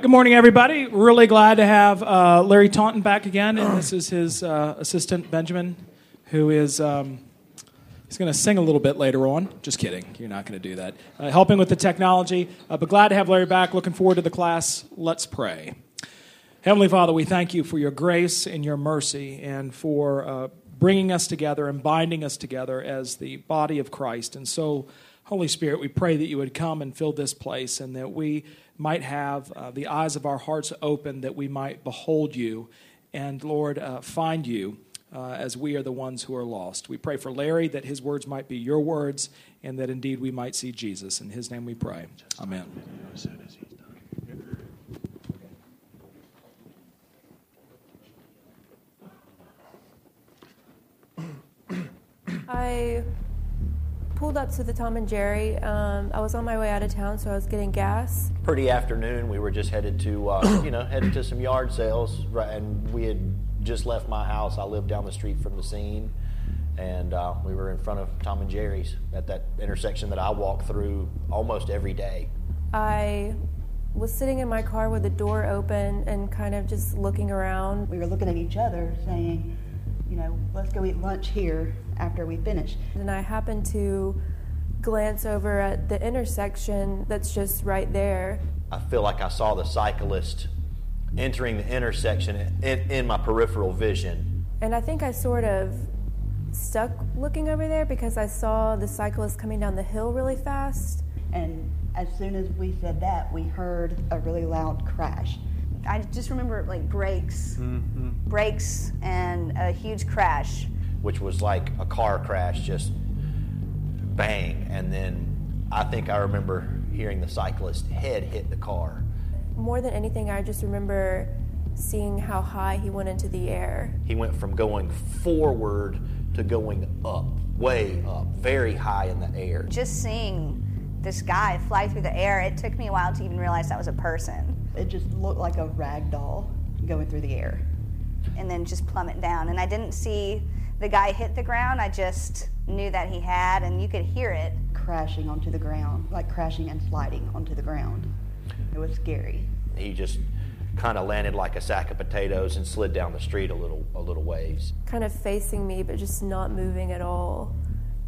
Good morning, everybody. Really glad to have uh, Larry Taunton back again, and this is his uh, assistant Benjamin, who is um, he's going to sing a little bit later on. Just kidding, you're not going to do that. Uh, helping with the technology, uh, but glad to have Larry back. Looking forward to the class. Let's pray. Heavenly Father, we thank you for your grace and your mercy, and for uh, bringing us together and binding us together as the body of Christ. And so, Holy Spirit, we pray that you would come and fill this place, and that we might have uh, the eyes of our hearts open that we might behold you and, Lord, uh, find you uh, as we are the ones who are lost. We pray for Larry that his words might be your words and that indeed we might see Jesus. In his name we pray. Amen. I pulled up to the Tom and Jerry. Um, I was on my way out of town, so I was getting gas. Pretty afternoon, we were just headed to, uh, you know, headed to some yard sales, right, and we had just left my house. I lived down the street from the scene, and uh, we were in front of Tom and Jerry's at that intersection that I walk through almost every day. I was sitting in my car with the door open and kind of just looking around. We were looking at each other saying, you know, let's go eat lunch here after we finish. And I happen to glance over at the intersection that's just right there. I feel like I saw the cyclist entering the intersection in, in my peripheral vision. And I think I sort of stuck looking over there because I saw the cyclist coming down the hill really fast. And as soon as we said that, we heard a really loud crash. I just remember like brakes, mm-hmm. brakes, and a huge crash. Which was like a car crash, just bang. And then I think I remember hearing the cyclist head hit the car. More than anything, I just remember seeing how high he went into the air. He went from going forward to going up, way up, very high in the air. Just seeing this guy fly through the air, it took me a while to even realize that was a person, It just looked like a rag doll going through the air. and then just plummet down. And I didn't see the guy hit the ground. I just knew that he had, and you could hear it. Crashing onto the ground, like crashing and sliding onto the ground. It was scary. He just kind of landed like a sack of potatoes and slid down the street a little, a little ways. Kind of facing me, but just not moving at all.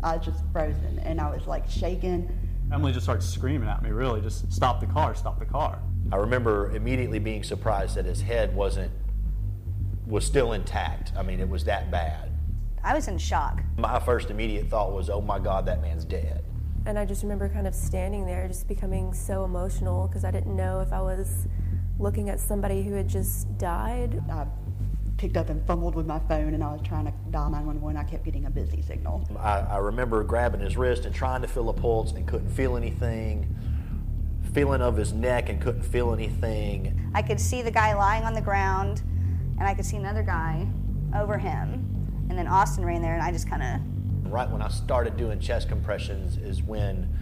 I was just frozen and I was like shaking. Emily just starts screaming at me, really, just stop the car, stop the car. I remember immediately being surprised that his head wasn't was still intact. I mean, it was that bad. I was in shock. My first immediate thought was, "Oh my God, that man's dead." And I just remember kind of standing there, just becoming so emotional because I didn't know if I was looking at somebody who had just died. I picked up and fumbled with my phone and I was trying to dial 911. I kept getting a busy signal. I, I remember grabbing his wrist and trying to feel a pulse and couldn't feel anything. Feeling of his neck and couldn't feel anything. I could see the guy lying on the ground, and I could see another guy over him. And then Austin ran there, and I just kind of Right when I started doing chest compressions is when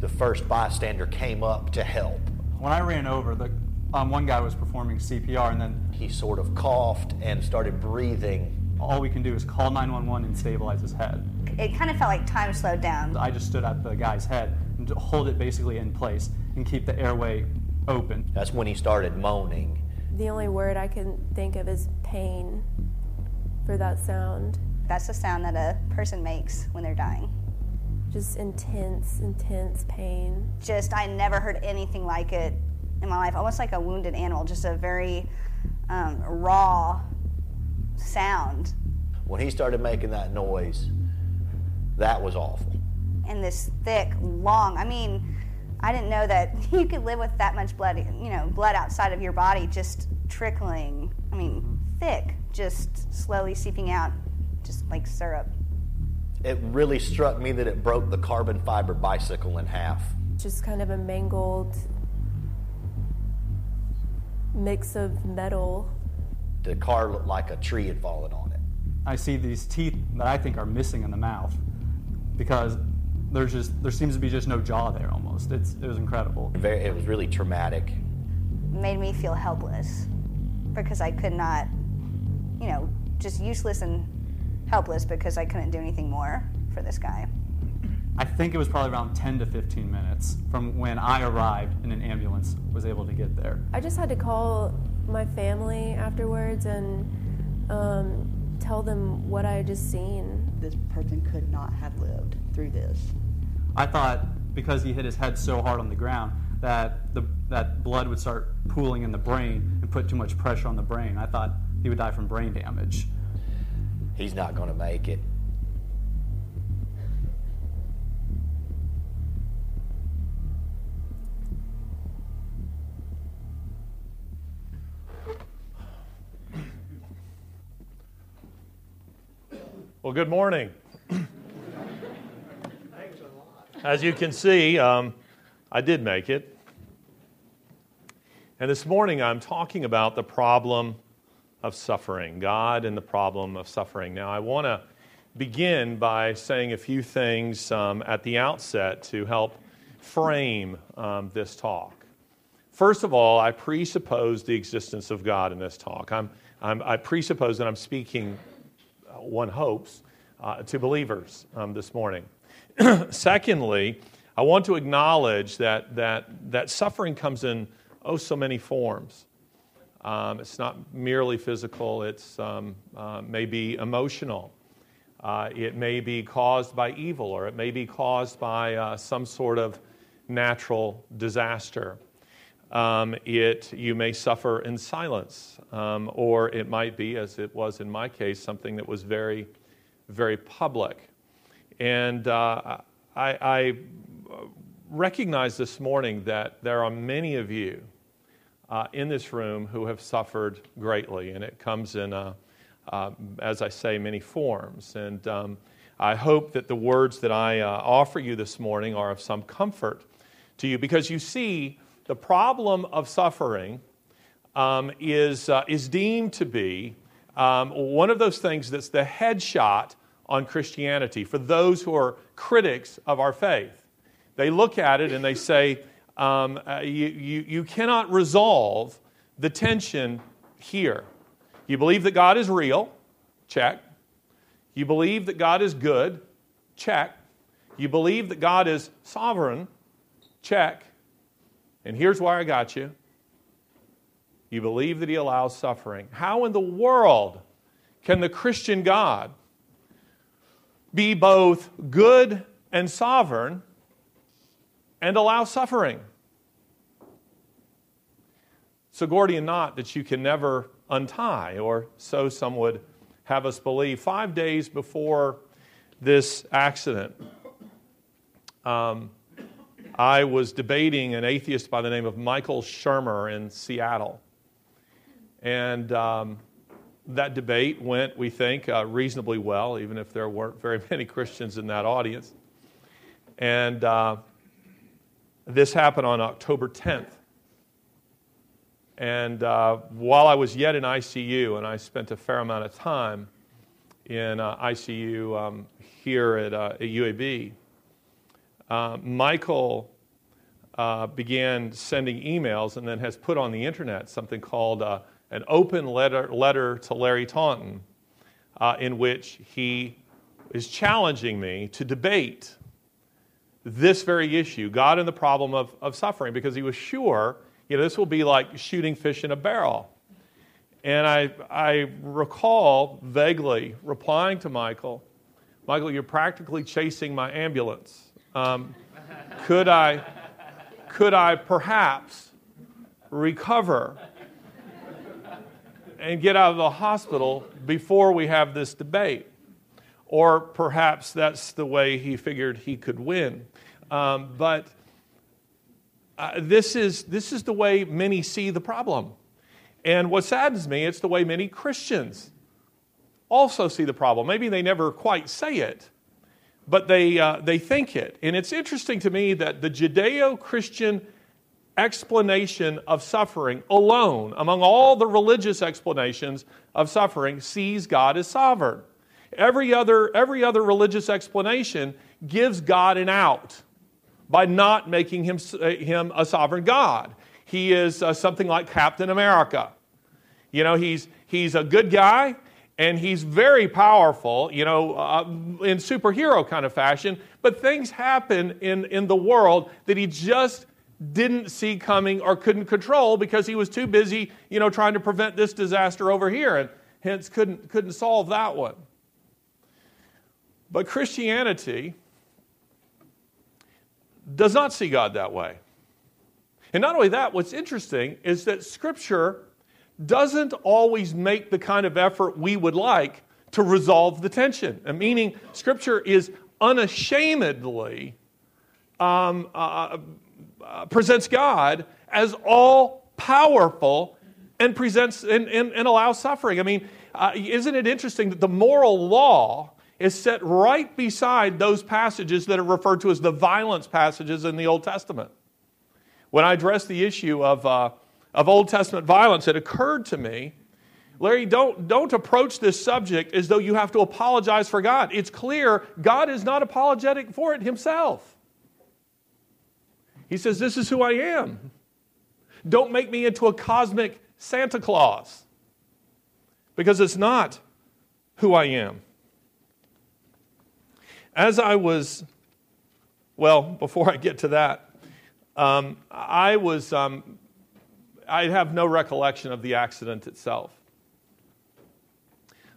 the first bystander came up to help. When I ran over, the um, one guy was performing CPR, and then He sort of coughed and started breathing. all we can do is call 911 and stabilize his head. it kind of felt like time slowed down. I just stood at the guy's head and to hold it basically in place and keep the airway open. That's when he started moaning. The only word I can think of is pain for that sound. That's the sound that a person makes when they're dying. Just intense, intense pain. Just, I never heard anything like it in my life. Almost like a wounded animal, just a very um, raw sound. When he started making that noise, that was awful. And this thick, long, I mean, I didn't know that you could live with that much blood, you know, blood outside of your body just trickling. I mean, thick, just slowly seeping out, just like syrup. It really struck me that it broke the carbon fiber bicycle in half. Just kind of a mangled mix of metal. The car looked like a tree had fallen on it. I see these teeth that I think are missing in the mouth because there's just there seems to be just no jaw there almost. It's it was incredible. Very, it was really traumatic. made me feel helpless because I could not, you know, just useless and helpless because I couldn't do anything more for this guy. I think it was probably around 10 to 15 minutes from when I arrived and an ambulance was able to get there. I just had to call my family afterwards and um, tell them what I had just seen. This person could not have lived through this. I thought because he hit his head so hard on the ground that the, that blood would start pooling in the brain and put too much pressure on the brain. I thought he would die from brain damage. He's not going to make it. Well, good morning. As you can see, um, I did make it. And this morning I'm talking about the problem of suffering, God and the problem of suffering. Now, I want to begin by saying a few things um, at the outset to help frame um, this talk. First of all, I presuppose the existence of God in this talk. I'm, I'm, i presuppose that I'm speaking one hopes, uh, to believers um, this morning. Secondly, I want to acknowledge that, that, that suffering comes in oh so many forms. Um, it's not merely physical, it's um, uh, maybe emotional. Uh, it may be caused by evil, or it may be caused by uh, some sort of natural disaster. Um, it, you may suffer in silence, um, or it might be, as it was in my case, something that was very, very public. And uh, I, I, recognize this morning that there are many of you uh, in this room who have suffered greatly, and it comes in, uh, as I say, many forms. And um, I hope that the words that I uh, offer you this morning are of some comfort to you, because you see, the problem of suffering um, is, uh, is deemed to be um, one of those things that's the headshot on Christianity for those who are critics of our faith. They look at it and they say, um, uh, you, you, you cannot resolve the tension here. You believe that God is real? Check. You believe that God is good? Check. You believe that God is sovereign? Check. And here's why I got you you believe that He allows suffering. How in the world can the Christian God be both good and sovereign and allow suffering? It's a Gordian knot that you can never untie, or so some would have us believe. Five days before this accident, um, I was debating an atheist by the name of Michael Shermer in Seattle. And um, that debate went, we think, uh, reasonably well, even if there weren't very many Christians in that audience. And uh, this happened on October 10th. And uh, while I was yet in ICU, and I spent a fair amount of time in uh, ICU um, here at, uh, at UAB, uh, Michael uh, began sending emails and then has put on the internet something called uh, an open letter, letter to Larry Taunton, in which he is challenging me to debate this very issue, God and the problem of, of suffering, because he was sure you know, this will be like shooting fish in a barrel. And I, I recall vaguely replying to Michael, Michael, you're practically chasing my ambulance. Um, could I, could I perhaps recover and get out of the hospital before we have this debate? Or perhaps that's the way he figured he could win. Um, but uh, this, is, this is the way many see the problem. And what saddens me, it's the way many Christians also see the problem. Maybe they never quite say it, but they, uh, they think it. And it's interesting to me that the Judeo Christian explanation of suffering alone, among all the religious explanations of suffering, sees God as sovereign. Every other, every other religious explanation gives God an out by not making him, uh, him a sovereign God. He is uh, something like Captain America. You know, he's, he's a good guy, and he's very powerful, you know, uh, in superhero kind of fashion. But things happen in, in the world that he just didn't see coming or couldn't control because he was too busy, you know, trying to prevent this disaster over here, and hence couldn't, couldn't solve that one. But Christianity does not see God that way. And not only that, what's interesting is that Scripture doesn't always make the kind of effort we would like to resolve the tension. Meaning, Scripture is unashamedly um, uh, uh, presents God as all powerful and presents and, and, and allows suffering. I mean, uh, isn't it interesting that the moral law is set right beside those passages that are referred to as the violence passages in the Old Testament? When I addressed the issue of, uh, of Old Testament violence, it occurred to me Larry, don't, don't approach this subject as though you have to apologize for God. It's clear God is not apologetic for it himself. He says, This is who I am. Don't make me into a cosmic Santa Claus because it's not who I am. As I was, well, before I get to that, um, I was, um, I have no recollection of the accident itself.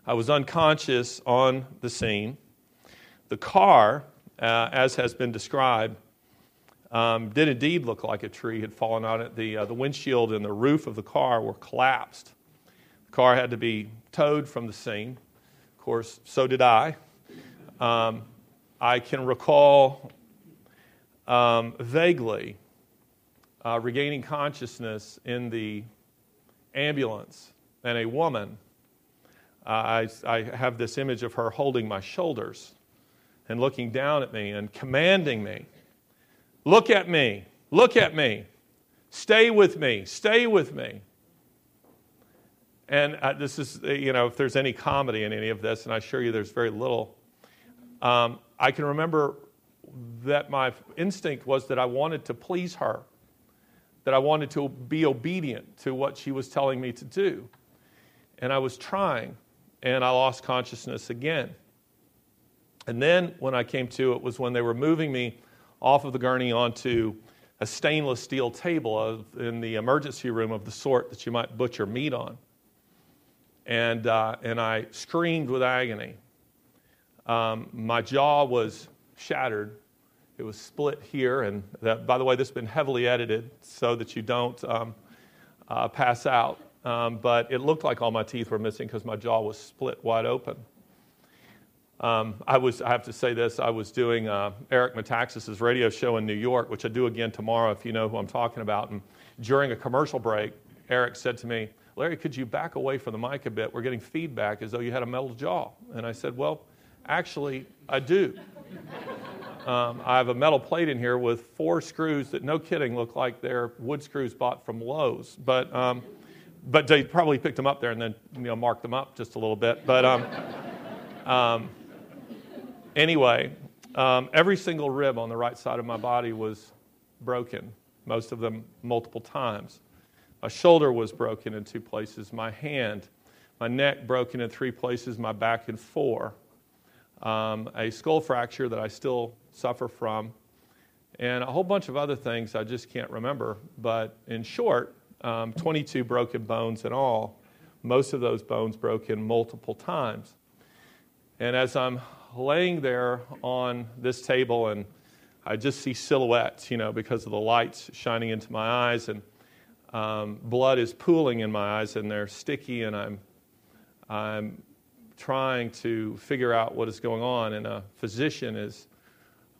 I was unconscious on the scene. The car, uh, as has been described, um, did indeed look like a tree had fallen on it. The, uh, the windshield and the roof of the car were collapsed. The car had to be towed from the scene. Of course, so did I. Um, I can recall um, vaguely uh, regaining consciousness in the ambulance, and a woman. Uh, I, I have this image of her holding my shoulders and looking down at me and commanding me Look at me, look at me, stay with me, stay with me. And uh, this is, you know, if there's any comedy in any of this, and I assure you there's very little, um, I can remember that my instinct was that I wanted to please her that I wanted to be obedient to what she was telling me to do. And I was trying, and I lost consciousness again. And then when I came to, it was when they were moving me off of the gurney onto a stainless steel table of, in the emergency room of the sort that you might butcher meat on. And, uh, and I screamed with agony. Um, my jaw was shattered it was split here, and that, by the way, this has been heavily edited so that you don't um, uh, pass out. Um, but it looked like all my teeth were missing because my jaw was split wide open. Um, I was, I have to say this, I was doing uh, Eric Metaxas' radio show in New York, which I do again tomorrow if you know who I'm talking about. And during a commercial break, Eric said to me, Larry, could you back away from the mic a bit? We're getting feedback as though you had a metal jaw. And I said, Well, actually, I do. Um, I have a metal plate in here with four screws that, no kidding, look like they're wood screws bought from Lowe's. But, um, but they probably picked them up there and then you know, marked them up just a little bit. But um, um anyway, um, every single rib on the right side of my body was broken, most of them multiple times. My shoulder was broken in two places, my hand, my neck broken in three places, my back in four. Um, a skull fracture that I still suffer from, and a whole bunch of other things I just can't remember. But in short, um, 22 broken bones in all, most of those bones broken multiple times. And as I'm laying there on this table and I just see silhouettes, you know, because of the lights shining into my eyes, and um, blood is pooling in my eyes, and they're sticky, and I'm, I'm trying to figure out what is going on, and a physician is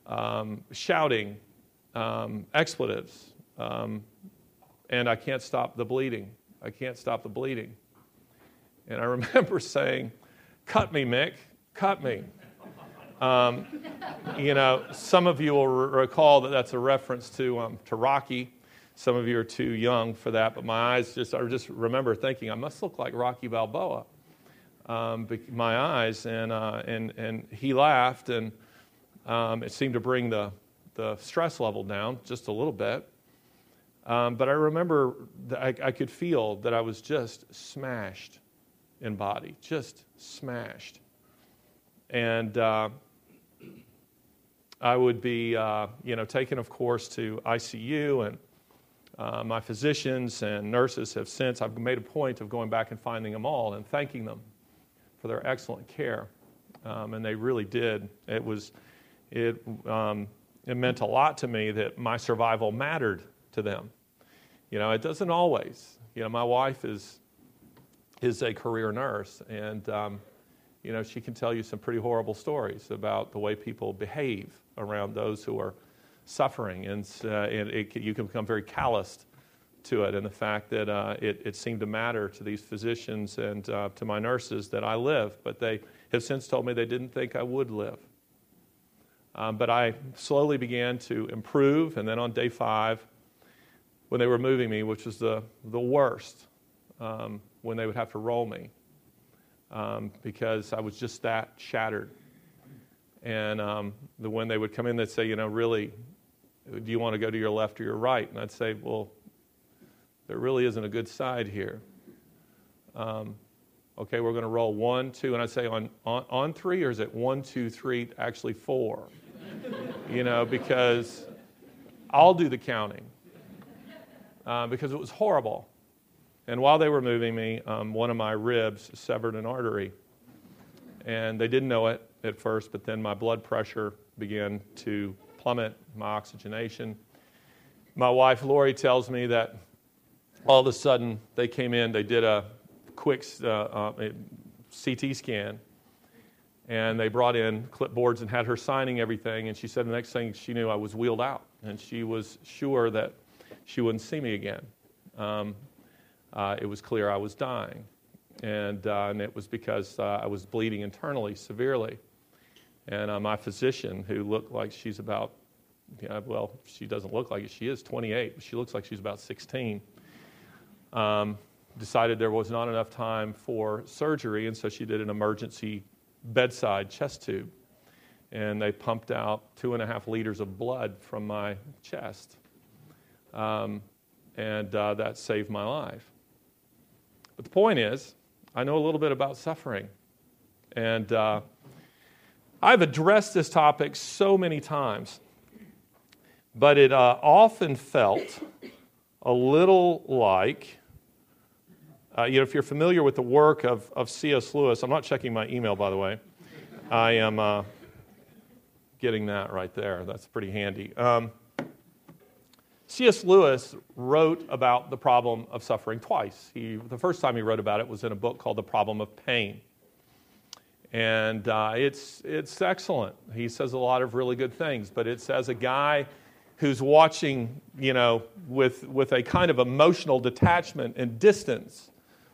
um, shouting um, expletives, um, and I can't stop the bleeding. I can't stop the bleeding. And I remember saying, Cut me, Mick, cut me. Um, you know, some of you will recall that that's a reference to, um, to Rocky. Some of you are too young for that, but my eyes just, I just remember thinking, I must look like Rocky Balboa. Um, my eyes, and, uh, and, and he laughed, and um, it seemed to bring the, the stress level down just a little bit. Um, but I remember that I, I, could feel that I was just smashed in body, just smashed. And uh, I would be, uh, you know, taken, of course, to ICU, and uh, my physicians and nurses have since. I've made a point of going back and finding them all and thanking them for their excellent care, um, and they really did. It was, it, um, it meant a lot to me that my survival mattered to them. You know, it doesn't always. You know, my wife is is a career nurse, and um, you know, she can tell you some pretty horrible stories about the way people behave around those who are suffering, and, uh, and it, you can become very calloused to it, and the fact that uh, it, it, seemed to matter to these physicians and uh, to my nurses that I live, but they have since told me they didn't think I would live. Um, but I slowly began to improve, and then on day five, when they were moving me, which was the, the worst, um, when they would have to roll me, um, because I was just that shattered. And um, the, when they would come in, they'd say, you know, really, do you want to go to your left or your right? And I'd say, well, there really isn't a good side here. Um, okay, we're going to roll one, two, and I'd say on, on, on three, or is it one, two, three, actually four? you know, because I'll do the counting. Uh, because it was horrible. And while they were moving me, um, one of my ribs severed an artery. And they didn't know it at first, but then my blood pressure began to plummet, my oxygenation. My wife, Lori, tells me that all of a sudden they came in, they did a quick uh, uh, CT scan, and they brought in clipboards and had her signing everything. And she said the next thing she knew, I was wheeled out, and she was sure that she wouldn't see me again. Um, uh, it was clear I was dying. And, uh, and it was because uh, I was bleeding internally severely. And uh, my physician, who looked like she's about, yeah, well, she doesn't look like it, she is 28, but she looks like she's about 16, um, decided there was not enough time for surgery, and so she did an emergency bedside chest tube. And they pumped out two and a half liters of blood from my chest. Um, and uh, that saved my life. But the point is, I know a little bit about suffering. And uh, I've addressed this topic so many times, but it uh, often felt a little like, uh, you know, if you're familiar with the work of, of C.S. Lewis, I'm not checking my email, by the way. I am uh, getting that right there. That's pretty handy. Um, C.S. Lewis wrote about the problem of suffering twice. He, the first time he wrote about it was in a book called The Problem of Pain. And uh, it's, it's excellent. He says a lot of really good things, but it's as a guy who's watching, you know, with, with a kind of emotional detachment and distance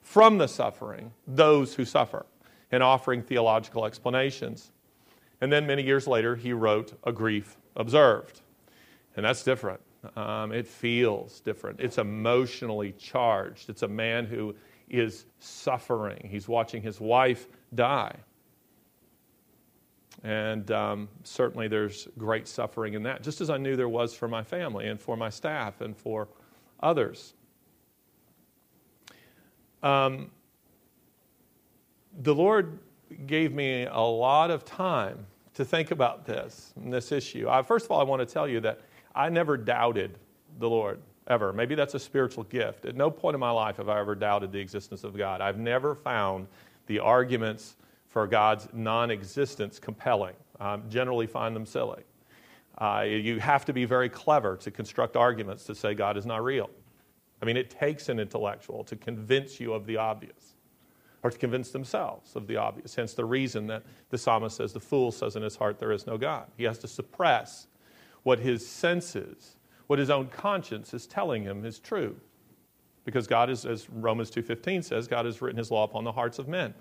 from the suffering, those who suffer, and offering theological explanations. And then many years later, he wrote A Grief Observed. And that's different. Um, it feels different. It's emotionally charged. It's a man who is suffering. He's watching his wife die. And um, certainly there's great suffering in that, just as I knew there was for my family and for my staff and for others. Um, the Lord gave me a lot of time to think about this, this issue. I, first of all, I want to tell you that I never doubted the Lord, ever. Maybe that's a spiritual gift. At no point in my life have I ever doubted the existence of God. I've never found the arguments for God's non existence compelling. I generally find them silly. Uh, you have to be very clever to construct arguments to say God is not real. I mean, it takes an intellectual to convince you of the obvious or to convince themselves of the obvious. Hence the reason that the psalmist says, The fool says in his heart, There is no God. He has to suppress what his senses, what his own conscience is telling him is true. Because God is, as Romans 2.15 says, God has written his law upon the hearts of men.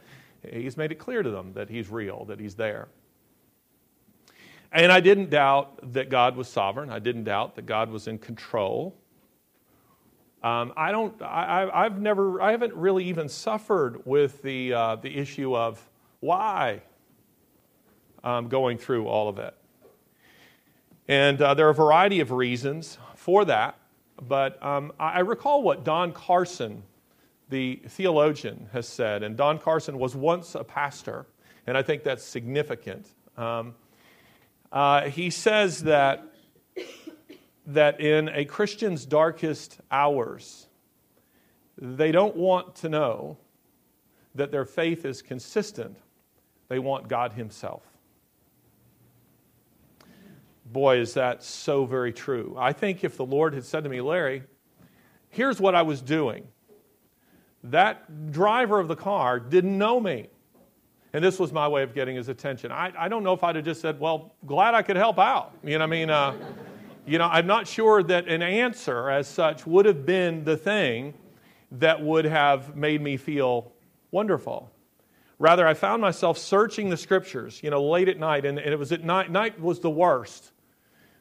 He's made it clear to them that he's real, that he's there. And I didn't doubt that God was sovereign. I didn't doubt that God was in control. Um, I don't. I, have never. I haven't really even suffered with the uh, the issue of why going through all of it. And uh, there are a variety of reasons for that. But um, I recall what Don Carson the theologian, has said, and Don Carson was once a pastor, and I think that's significant. Um, uh, he says that, that in a Christian's darkest hours, they don't want to know that their faith is consistent, they want God Himself. Boy, is that so very true. I think if the Lord had said to me, Larry, here's what I was doing, that driver of the car didn't know me. And this was my way of getting his attention. I, I don't know if I'd have just said, Well, glad I could help out. You know, what I mean, uh, you know, I'm not sure that an answer as such would have been the thing that would have made me feel wonderful. Rather, I found myself searching the scriptures, you know, late at night, and, it was at night, night was the worst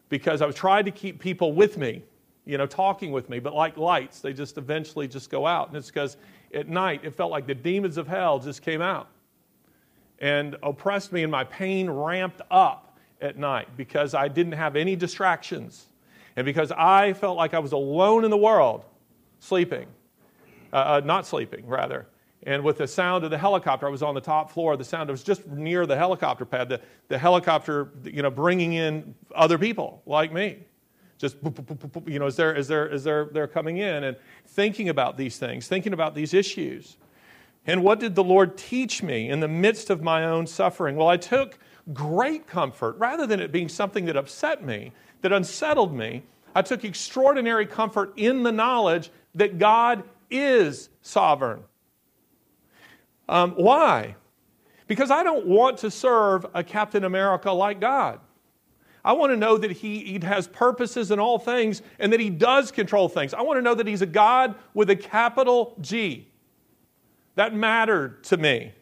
because I was trying to keep people with me, you know, talking with me, but like lights, they just eventually just go out. And it's because at night it felt like the demons of hell just came out and oppressed me, and my pain ramped up at night because I didn't have any distractions and because I felt like I was alone in the world, sleeping, uh, uh, not sleeping, rather. And with the sound of the helicopter, I was on the top floor. The sound was just near the helicopter pad. The, the helicopter, you know, bringing in other people like me. Just, you know, as they're, as, they're, as they're, they're coming in and thinking about these things, thinking about these issues. And what did the Lord teach me in the midst of my own suffering? Well, I took great comfort, rather than it being something that upset me, that unsettled me, I took extraordinary comfort in the knowledge that God is sovereign. Um, why? Because I don't want to serve a Captain America like God. I want to know that he, he, has purposes in all things and that He does control things. I want to know that He's a God with a capital G. That mattered to me.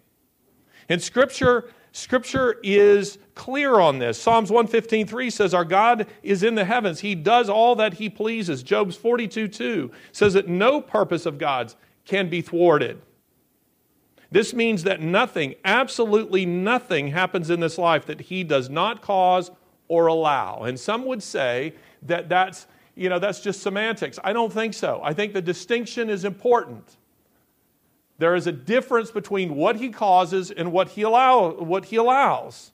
In Scripture, Scripture is clear on this. Psalms 115.3 says, Our God is in the heavens. He does all that He pleases. Job's 42.2 says that no purpose of God's can be thwarted. This means that nothing, absolutely nothing, happens in this life that he does not cause or allow. And some would say that that's, you know, that's just semantics. I don't think so. I think the distinction is important. There is a difference between what he causes and what he, allow, what he allows.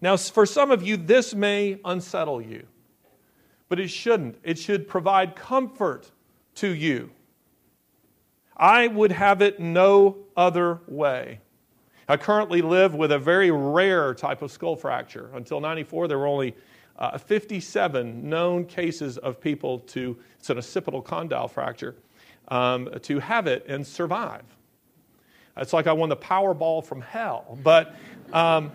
Now, for some of you, this may unsettle you, but it shouldn't. It should provide comfort to you. I would have it no other way. I currently live with a very rare type of skull fracture. Until 94, there were only uh, 57 known cases of people to, it's an occipital condyle fracture, um, to have it and survive. It's like I won the Powerball from hell. But, um,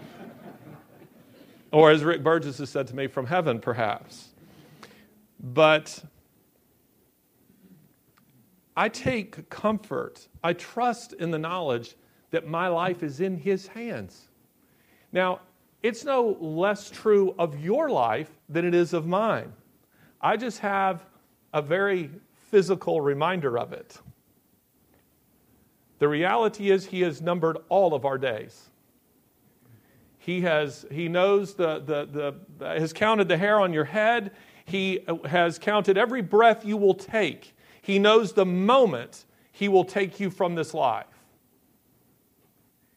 or as Rick Burgess has said to me, from heaven, perhaps. But I take comfort, I trust in the knowledge that my life is in His hands. Now, it's no less true of your life than it is of mine. I just have a very physical reminder of it. The reality is, He has numbered all of our days. He has, he knows the, the, the, has counted the hair on your head. He has counted every breath you will take. He knows the moment He will take you from this life.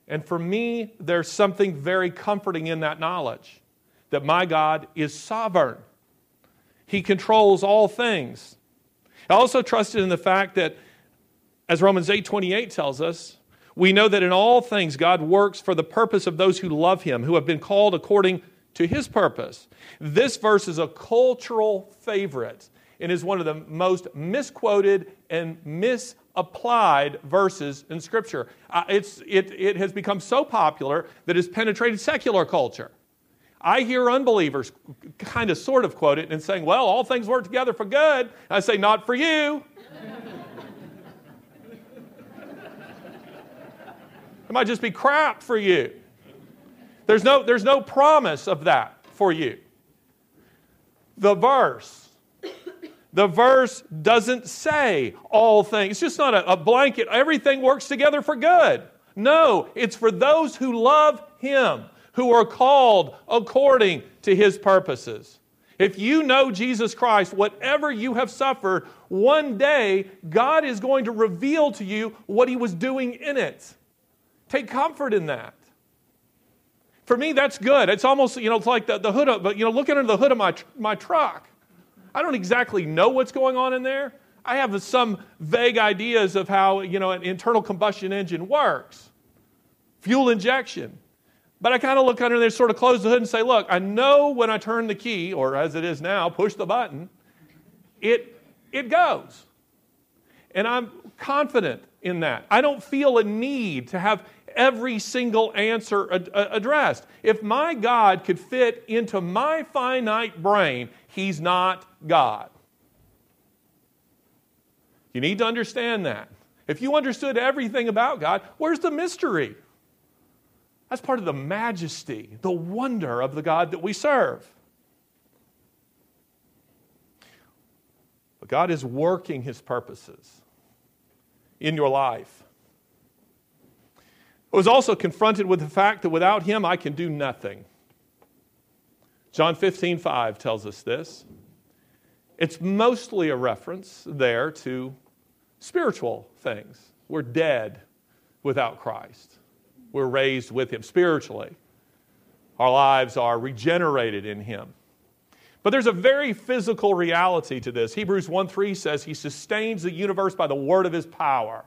And for me, there's something very comforting in that knowledge that my God is sovereign. He controls all things. I also trusted in the fact that, as Romans 8:28 tells us, we know that in all things God works for the purpose of those who love Him, who have been called according to His purpose. This verse is a cultural favorite and is one of the most misquoted and misapplied verses in Scripture. Uh, it's, it, it has become so popular that it's penetrated secular culture. I hear unbelievers kind of sort of quote it and saying, well, all things work together for good. I say, not for you. it might just be crap for you. There's no, there's no promise of that for you. The verse the verse doesn't say all things. It's just not a, a, blanket, everything works together for good. No, it's for those who love Him, who are called according to His purposes. If you know Jesus Christ, whatever you have suffered one day God is going to reveal to you what He was doing in it. Take comfort in that. For me, that's good. It's almost, you know, it's like the, the hood of, but, you know, looking under the hood of my, my truck. I don't exactly know what's going on in there. I have some vague ideas of how, you know, an internal combustion engine works. Fuel injection. But I kind of look under there, sort of close the hood and say, look, I know when I turn the key, or as it is now, push the button, it, it goes. And I'm confident in that. I don't feel a need to have every single answer ad- uh, addressed. If my God could fit into my finite brain, He's not God. You need to understand that. If you understood everything about God, where's the mystery? That's part of the majesty, the wonder of the God that we serve. But God is working His purposes in your life. I was also confronted with the fact that without him I can do nothing. John 15, 5 tells us this. It's mostly a reference there to spiritual things. We're dead without Christ, we're raised with him spiritually. Our lives are regenerated in him. But there's a very physical reality to this. Hebrews 1 3 says he sustains the universe by the word of his power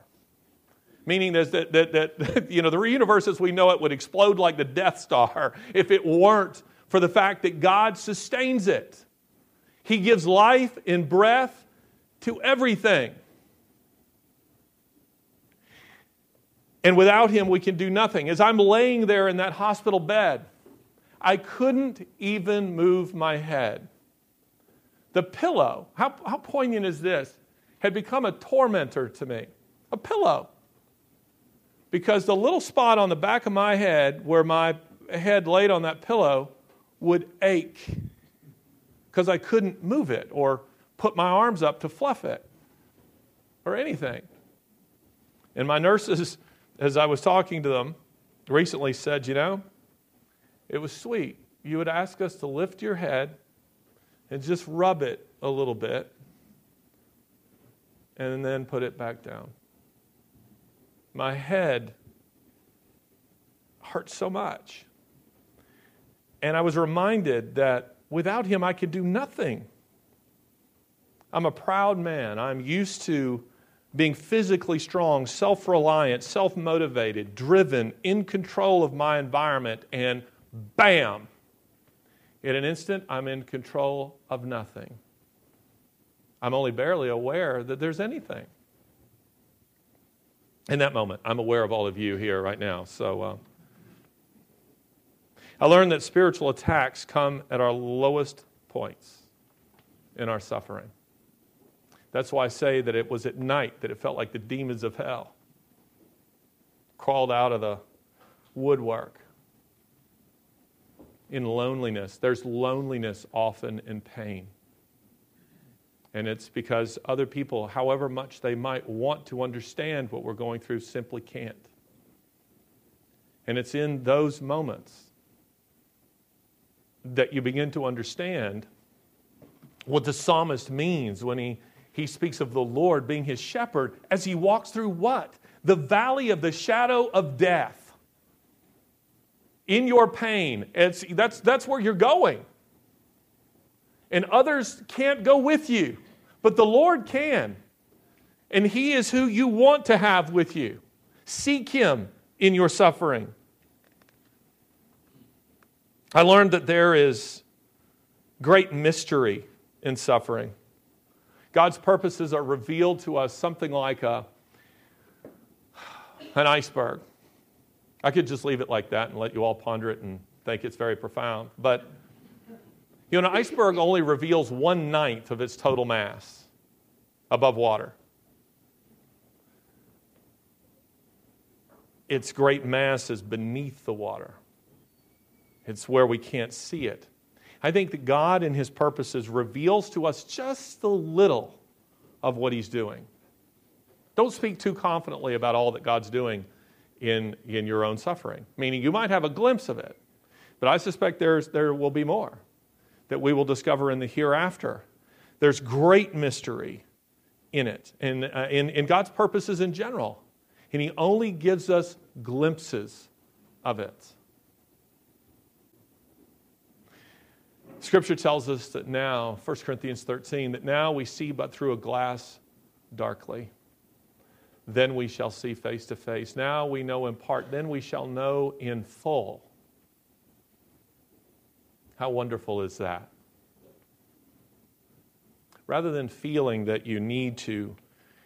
meaning that, that, that, you know, the universe as we know it would explode like the Death Star if it weren't for the fact that God sustains it. He gives life and breath to everything. And without Him, we can do nothing. As I'm laying there in that hospital bed, I couldn't even move my head. The pillow, how, how poignant is this, had become a tormentor to me. A pillow because the little spot on the back of my head where my head laid on that pillow would ache because I couldn't move it or put my arms up to fluff it or anything. And my nurses, as I was talking to them recently, said, You know, it was sweet. You would ask us to lift your head and just rub it a little bit and then put it back down my head hurt so much. And I was reminded that without him, I could do nothing. I'm a proud man. I'm used to being physically strong, self reliant, self motivated, driven, in control of my environment, and bam, in an instant, I'm in control of nothing. I'm only barely aware that there's anything in that moment. I'm aware of all of you here right now. So uh, I learned that spiritual attacks come at our lowest points in our suffering. That's why I say that it was at night that it felt like the demons of hell crawled out of the woodwork. In loneliness, there's loneliness often in pain. And it's because other people, however much they might want to understand what we're going through, simply can't. And it's in those moments that you begin to understand what the psalmist means when he, he speaks of the Lord being his shepherd as he walks through what? The valley of the shadow of death. In your pain, it's, that's, that's where you're going. And others can't go with you. But the Lord can. And He is who you want to have with you. Seek Him in your suffering. I learned that there is great mystery in suffering. God's purposes are revealed to us something like a, an iceberg. I could just leave it like that and let you all ponder it and think it's very profound. But you know, an iceberg only reveals one ninth of its total mass above water. Its great mass is beneath the water, it's where we can't see it. I think that God, in His purposes, reveals to us just a little of what He's doing. Don't speak too confidently about all that God's doing in, in your own suffering, meaning you might have a glimpse of it, but I suspect there's, there will be more that we will discover in the hereafter. There's great mystery in it and uh, in, in God's purposes in general. And He only gives us glimpses of it. Scripture tells us that now, 1 Corinthians 13, that now we see but through a glass darkly. Then we shall see face to face. Now we know in part, then we shall know in full. How wonderful is that? Rather than feeling that you need to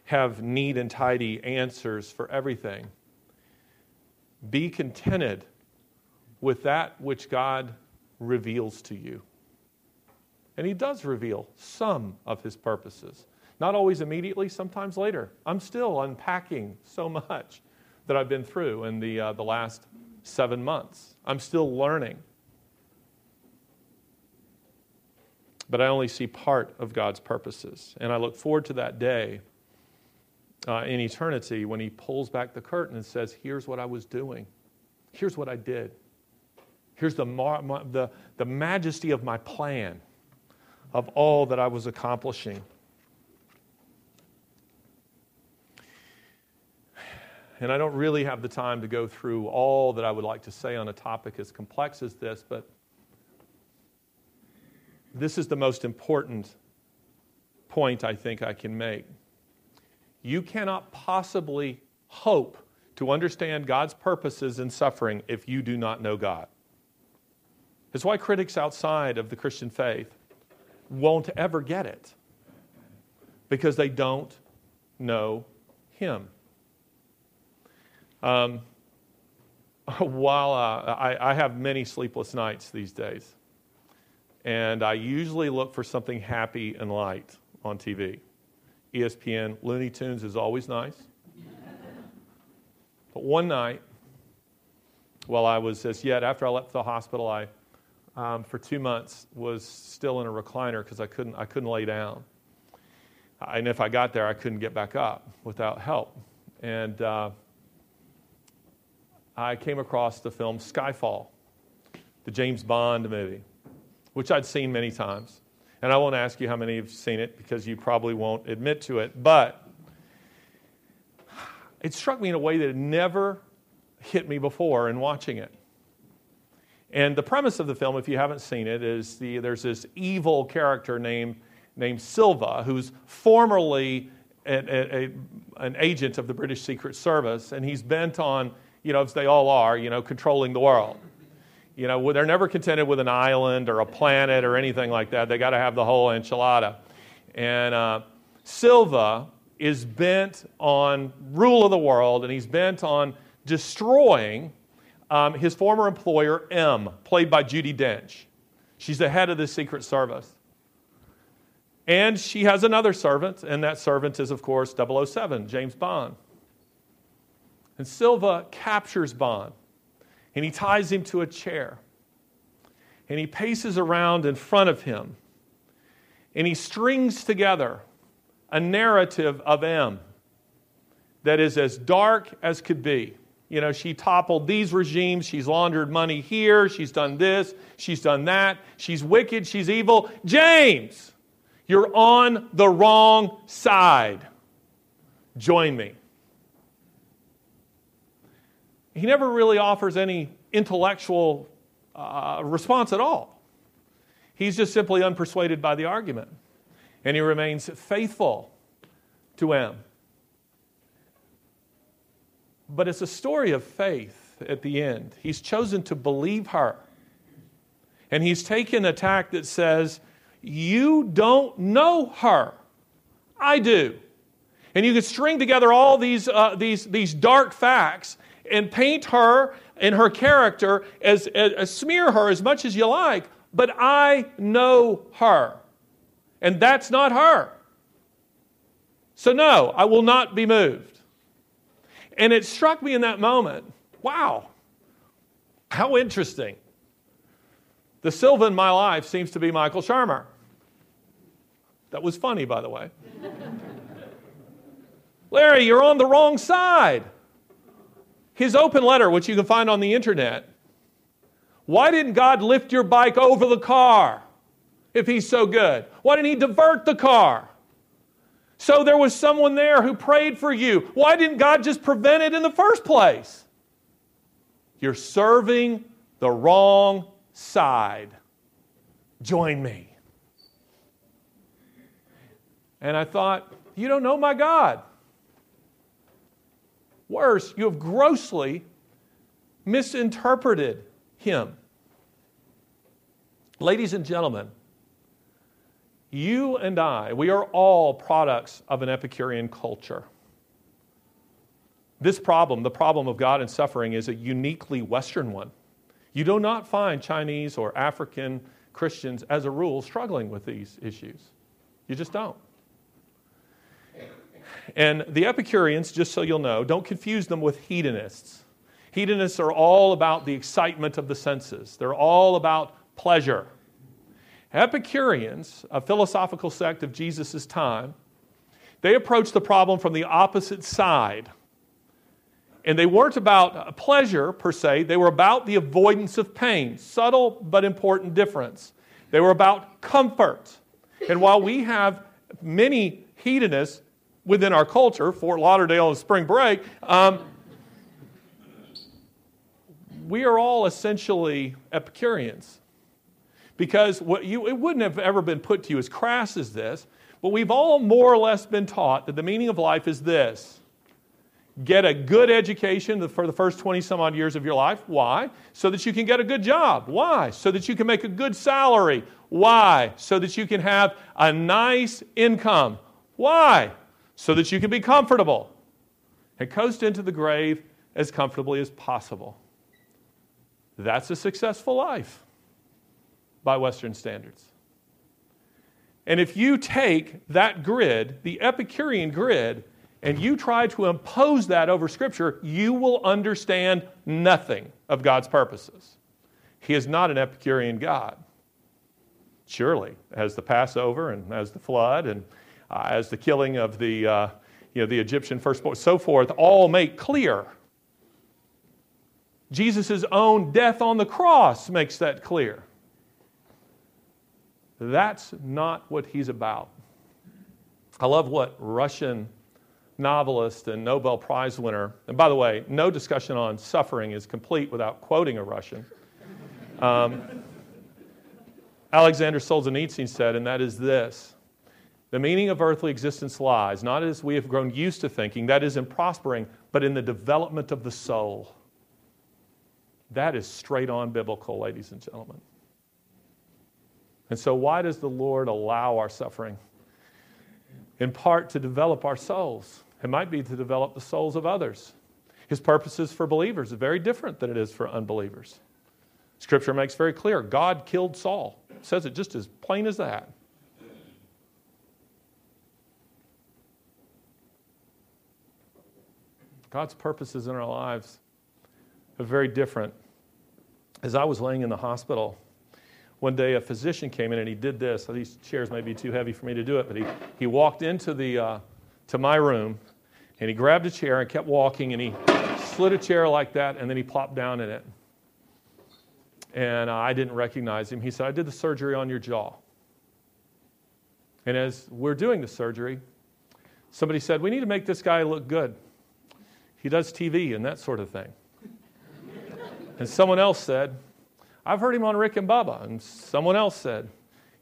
have neat and tidy answers for everything, be contented with that which God reveals to you. And He does reveal some of His purposes. Not always immediately, sometimes later. I'm still unpacking so much that I've been through in the, uh, the last seven months. I'm still learning. But I only see part of God's purposes. And I look forward to that day uh, in eternity when He pulls back the curtain and says, Here's what I was doing, here's what I did, here's the, mar- my, the, the majesty of my plan, of all that I was accomplishing. And I don't really have the time to go through all that I would like to say on a topic as complex as this, but this is the most important point I think I can make. You cannot possibly hope to understand God's purposes in suffering if you do not know God. It's why critics outside of the Christian faith won't ever get it because they don't know Him. Um, while uh, I, I have many sleepless nights these days, and I usually look for something happy and light on TV. ESPN, Looney Tunes is always nice. but one night, while I was as yet after I left the hospital, I um, for two months was still in a recliner because I couldn't I couldn't lay down, and if I got there, I couldn't get back up without help. And uh, I came across the film Skyfall, the James Bond movie, which I'd seen many times. And I won't ask you how many have seen it because you probably won't admit to it. But it struck me in a way that had never hit me before in watching it. And the premise of the film, if you haven't seen it, is the, there's this evil character named, named Silva who's formerly a, a, an agent of the British Secret Service, and he's bent on, you know, as they all are, you know, controlling the world. You know, they're never contented with an island or a planet or anything like that. They got to have the whole enchilada. And uh, Silva is bent on rule of the world, and he's bent on destroying um, his former employer, M, played by Judi Dench. She's the head of the Secret Service. And she has another servant, and that servant is, of course, 007, James Bond. And Silva captures Bond and he ties him to a chair. And he paces around in front of him. And he strings together a narrative of M that is as dark as could be. You know, she toppled these regimes, she's laundered money here, she's done this, she's done that, she's wicked, she's evil. James, you're on the wrong side. Join me. he never really offers any intellectual uh, response at all. He's just simply unpersuaded by the argument. And he remains faithful to M. But it's a story of faith at the end. He's chosen to believe her. And he's taken a tack that says, You don't know her. I do. And you can string together all these, uh, these, these dark facts and paint her and her character as, as, as, smear her as much as you like, but I know her. And that's not her. So, no, I will not be moved. And it struck me in that moment wow, how interesting. The Silva in my life seems to be Michael Shermer. That was funny, by the way. Larry, you're on the wrong side. His open letter, which you can find on the internet. Why didn't God lift your bike over the car if He's so good? Why didn't He divert the car? So there was someone there who prayed for you. Why didn't God just prevent it in the first place? You're serving the wrong side. Join me. And I thought, You don't know my God. Worse, you have grossly misinterpreted him. Ladies and gentlemen, you and I, we are all products of an Epicurean culture. This problem, the problem of God and suffering, is a uniquely Western one. You do not find Chinese or African Christians, as a rule, struggling with these issues. You just don't. And the Epicureans, just so you'll know, don't confuse them with hedonists. Hedonists are all about the excitement of the senses, they're all about pleasure. Epicureans, a philosophical sect of Jesus' time, they approached the problem from the opposite side. And they weren't about pleasure per se, they were about the avoidance of pain. Subtle but important difference. They were about comfort. And while we have many hedonists within our culture, Fort Lauderdale and spring break, um, we are all essentially Epicureans. Because what you, it wouldn't have ever been put to you as crass as this, but we've all more or less been taught that the meaning of life is this get a good education for the first 20 some odd years of your life. Why? So that you can get a good job. Why? So that you can make a good salary. Why? So that you can have a nice income. Why? So that you can be comfortable and coast into the grave as comfortably as possible. That's a successful life by Western standards. And if you take that grid, the Epicurean grid, and you try to impose that over Scripture, you will understand nothing of God's purposes. He is not an Epicurean God. Surely, as the Passover and as the flood and uh, as the killing of the, uh, you know, the Egyptian firstborn, so forth, all make clear. Jesus' own death on the cross makes that clear. That's not what he's about. I love what Russian novelist and Nobel Prize winner. And by the way, no discussion on suffering is complete without quoting a Russian. Um, Alexander Solzhenitsyn said, and that is this The meaning of earthly existence lies not as we have grown used to thinking, that is, in prospering, but in the development of the soul. That is straight on biblical, ladies and gentlemen. And so, why does the Lord allow our suffering? In part to develop our souls. It might be to develop the souls of others. His purposes for believers are very different than it is for unbelievers. Scripture makes very clear God killed Saul. It says it just as plain as that. God's purposes in our lives are very different. As I was laying in the hospital, one day a physician came in and he did this. These chairs may be too heavy for me to do it, but he, he walked into the, uh, to my room and he grabbed a chair and kept walking and he slid a chair like that and then he plopped down in it. And I didn't recognize him. He said, I did the surgery on your jaw. And as we're doing the surgery, somebody said, We need to make this guy look good. He does TV and that sort of thing. and someone else said, I've heard him on Rick and Bubba. And someone else said,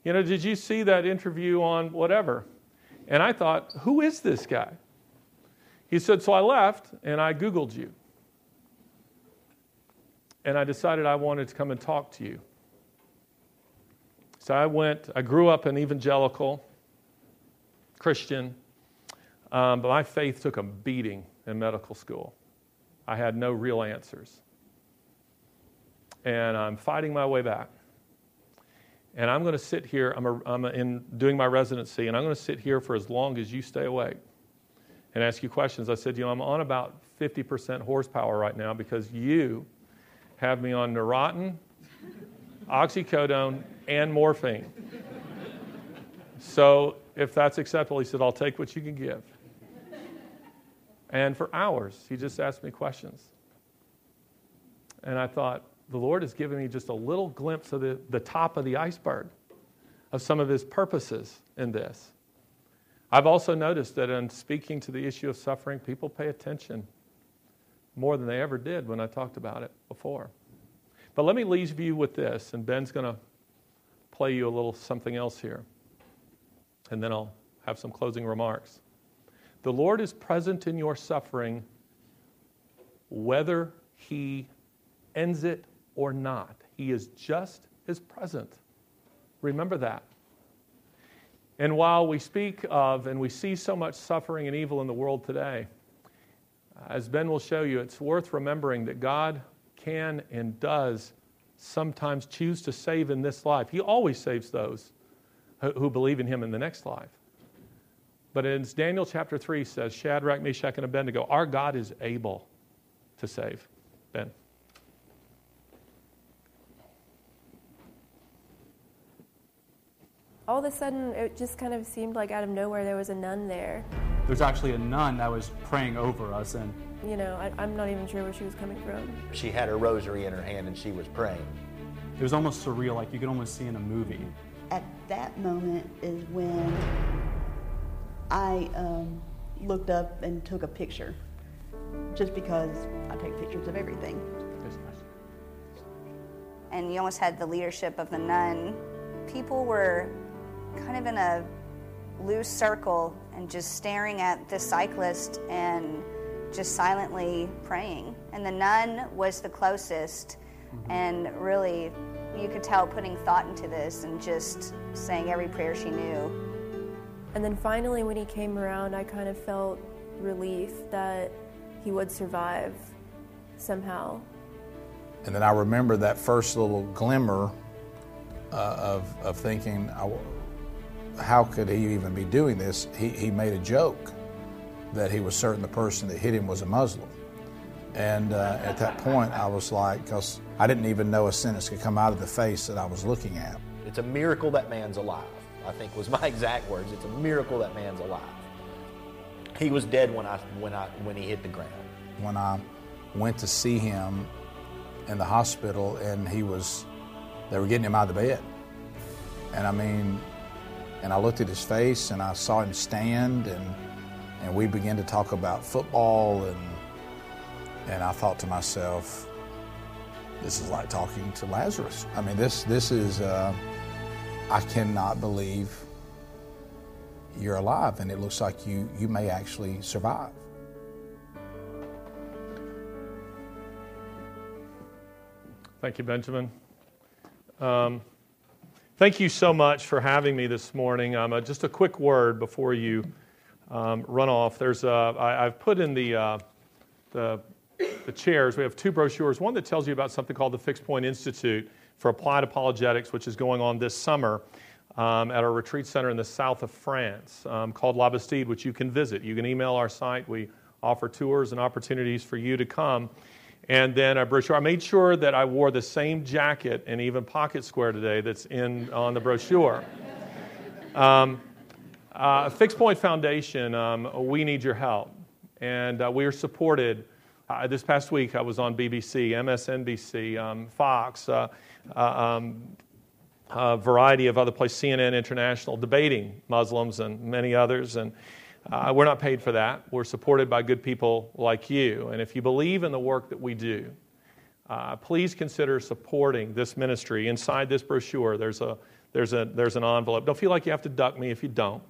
You know, did you see that interview on whatever? And I thought, Who is this guy? He said, So I left and I Googled you. And I decided I wanted to come and talk to you. So I went, I grew up an evangelical Christian, um, but my faith took a beating in medical school. I had no real answers and I'm fighting my way back. And I'm going to sit here, I'm, a, I'm a, in doing my residency, and I'm going to sit here for as long as you stay awake and ask you questions. I said, You know, I'm on about 50% horsepower right now because you have me on Neurontin, oxycodone, and morphine. So if that's acceptable, he said, I'll take what you can give. And for hours, he just asked me questions. And I thought, the Lord has given me just a little glimpse of the, the top of the iceberg of some of his purposes in this. I've also noticed that in speaking to the issue of suffering, people pay attention more than they ever did when I talked about it before. But let me leave you with this, and Ben's going to play you a little something else here. And then I'll have some closing remarks. The Lord is present in your suffering whether He ends it or not. He is just as present. Remember that. And while we speak of and we see so much suffering and evil in the world today, as Ben will show you, it's worth remembering that God can and does sometimes choose to save in this life. He always saves those who believe in Him in the next life. But as Daniel chapter 3 says, Shadrach, Meshach, and Abednego, our God is able to save. Ben. All of a sudden, it just kind of seemed like out of nowhere there was a nun there. There's actually a nun that was praying over us, and You know, I, I'm not even sure where she was coming from. She had her rosary in her hand and she was praying. it was almost surreal, like you could almost see in a movie. At that moment is when I um, looked up and took a picture, just because I take pictures of everything. and you almost had the leadership of the nun. People were kind of in a loose circle and just staring at the cyclist and just silently praying. And the nun was the closest, and really, you could tell putting thought into this and just saying every prayer she knew. And then finally, when he came around, I kind of felt relief that he would survive somehow. And then I remember that first little glimmer uh, of, of thinking, I, how could he even be doing this? He, he made a joke that he was certain the person that hit him was a Muslim. And uh, at that point, I was like, because I didn't even know a sentence could come out of the face that I was looking at. It's a miracle that man's alive, I think was my exact words. It's a miracle that man's alive. He was dead when, I, when, I, when he hit the ground. When I went to see him in the hospital, and he was, they were getting him out of the bed. And I mean, and I looked at his face and I saw him stand and and we began to talk about football and and I thought to myself, this is like talking to Lazarus. I mean, this this is uh, I cannot believe you're alive, and it looks like you you may actually survive. Thank you, Benjamin. Um, thank you so much for having me this morning. Um, uh, just a quick word before you um, run off. There's a, I, I've put in the, uh, the, the chairs, we have two brochures. One that tells you about something called the Fixed Point Institute for Applied Apologetics, which is going on this summer um, at our retreat center in the south of France um, called La Bastide, which you can visit. You can email our site. We offer tours and opportunities for you to come. And then a brochure. I made sure that I wore the same jacket and even pocket square today that's in on the brochure. Um, uh, Fixed Point Foundation, um, we need your help. And uh, we are supported. Uh, this past week, I was on BBC, MSNBC, um, Fox, uh, uh, um, a variety of other places, CNN International, debating Muslims and many others. And uh, we're not paid for that. We're supported by good people like you. And if you believe in the work that we do, uh, please consider supporting this ministry. Inside this brochure, there's, a, there's, a, there's an envelope. Don't feel like you have to duck me if you don't.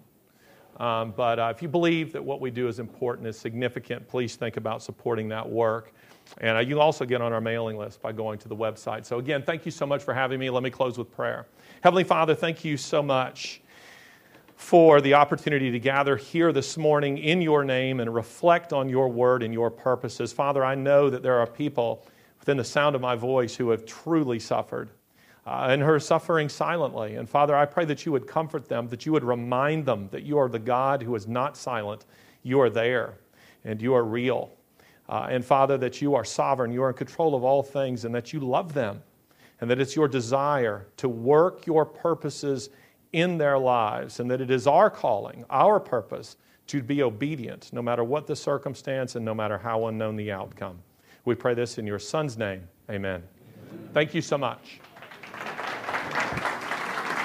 Um, but uh, if you believe that what we do is important, is significant, please think about supporting that work. And uh, you also get on our mailing list by going to the website. So, again, thank you so much for having me. Let me close with prayer. Heavenly Father, thank you so much for the opportunity to gather here this morning in your name and reflect on your word and your purposes. Father, I know that there are people within the sound of my voice who have truly suffered uh, and who are suffering silently. And Father, I pray that you would comfort them, that you would remind them that you are the God who is not silent. You are there and you are real. Uh, and Father, that you are sovereign, you are in control of all things, and that you love them, and that it's your desire to work your purposes in their lives, and that it is our calling, our purpose, to be obedient no matter what the circumstance and no matter how unknown the outcome. We pray this in your Son's name. Amen. Amen. Thank you so much.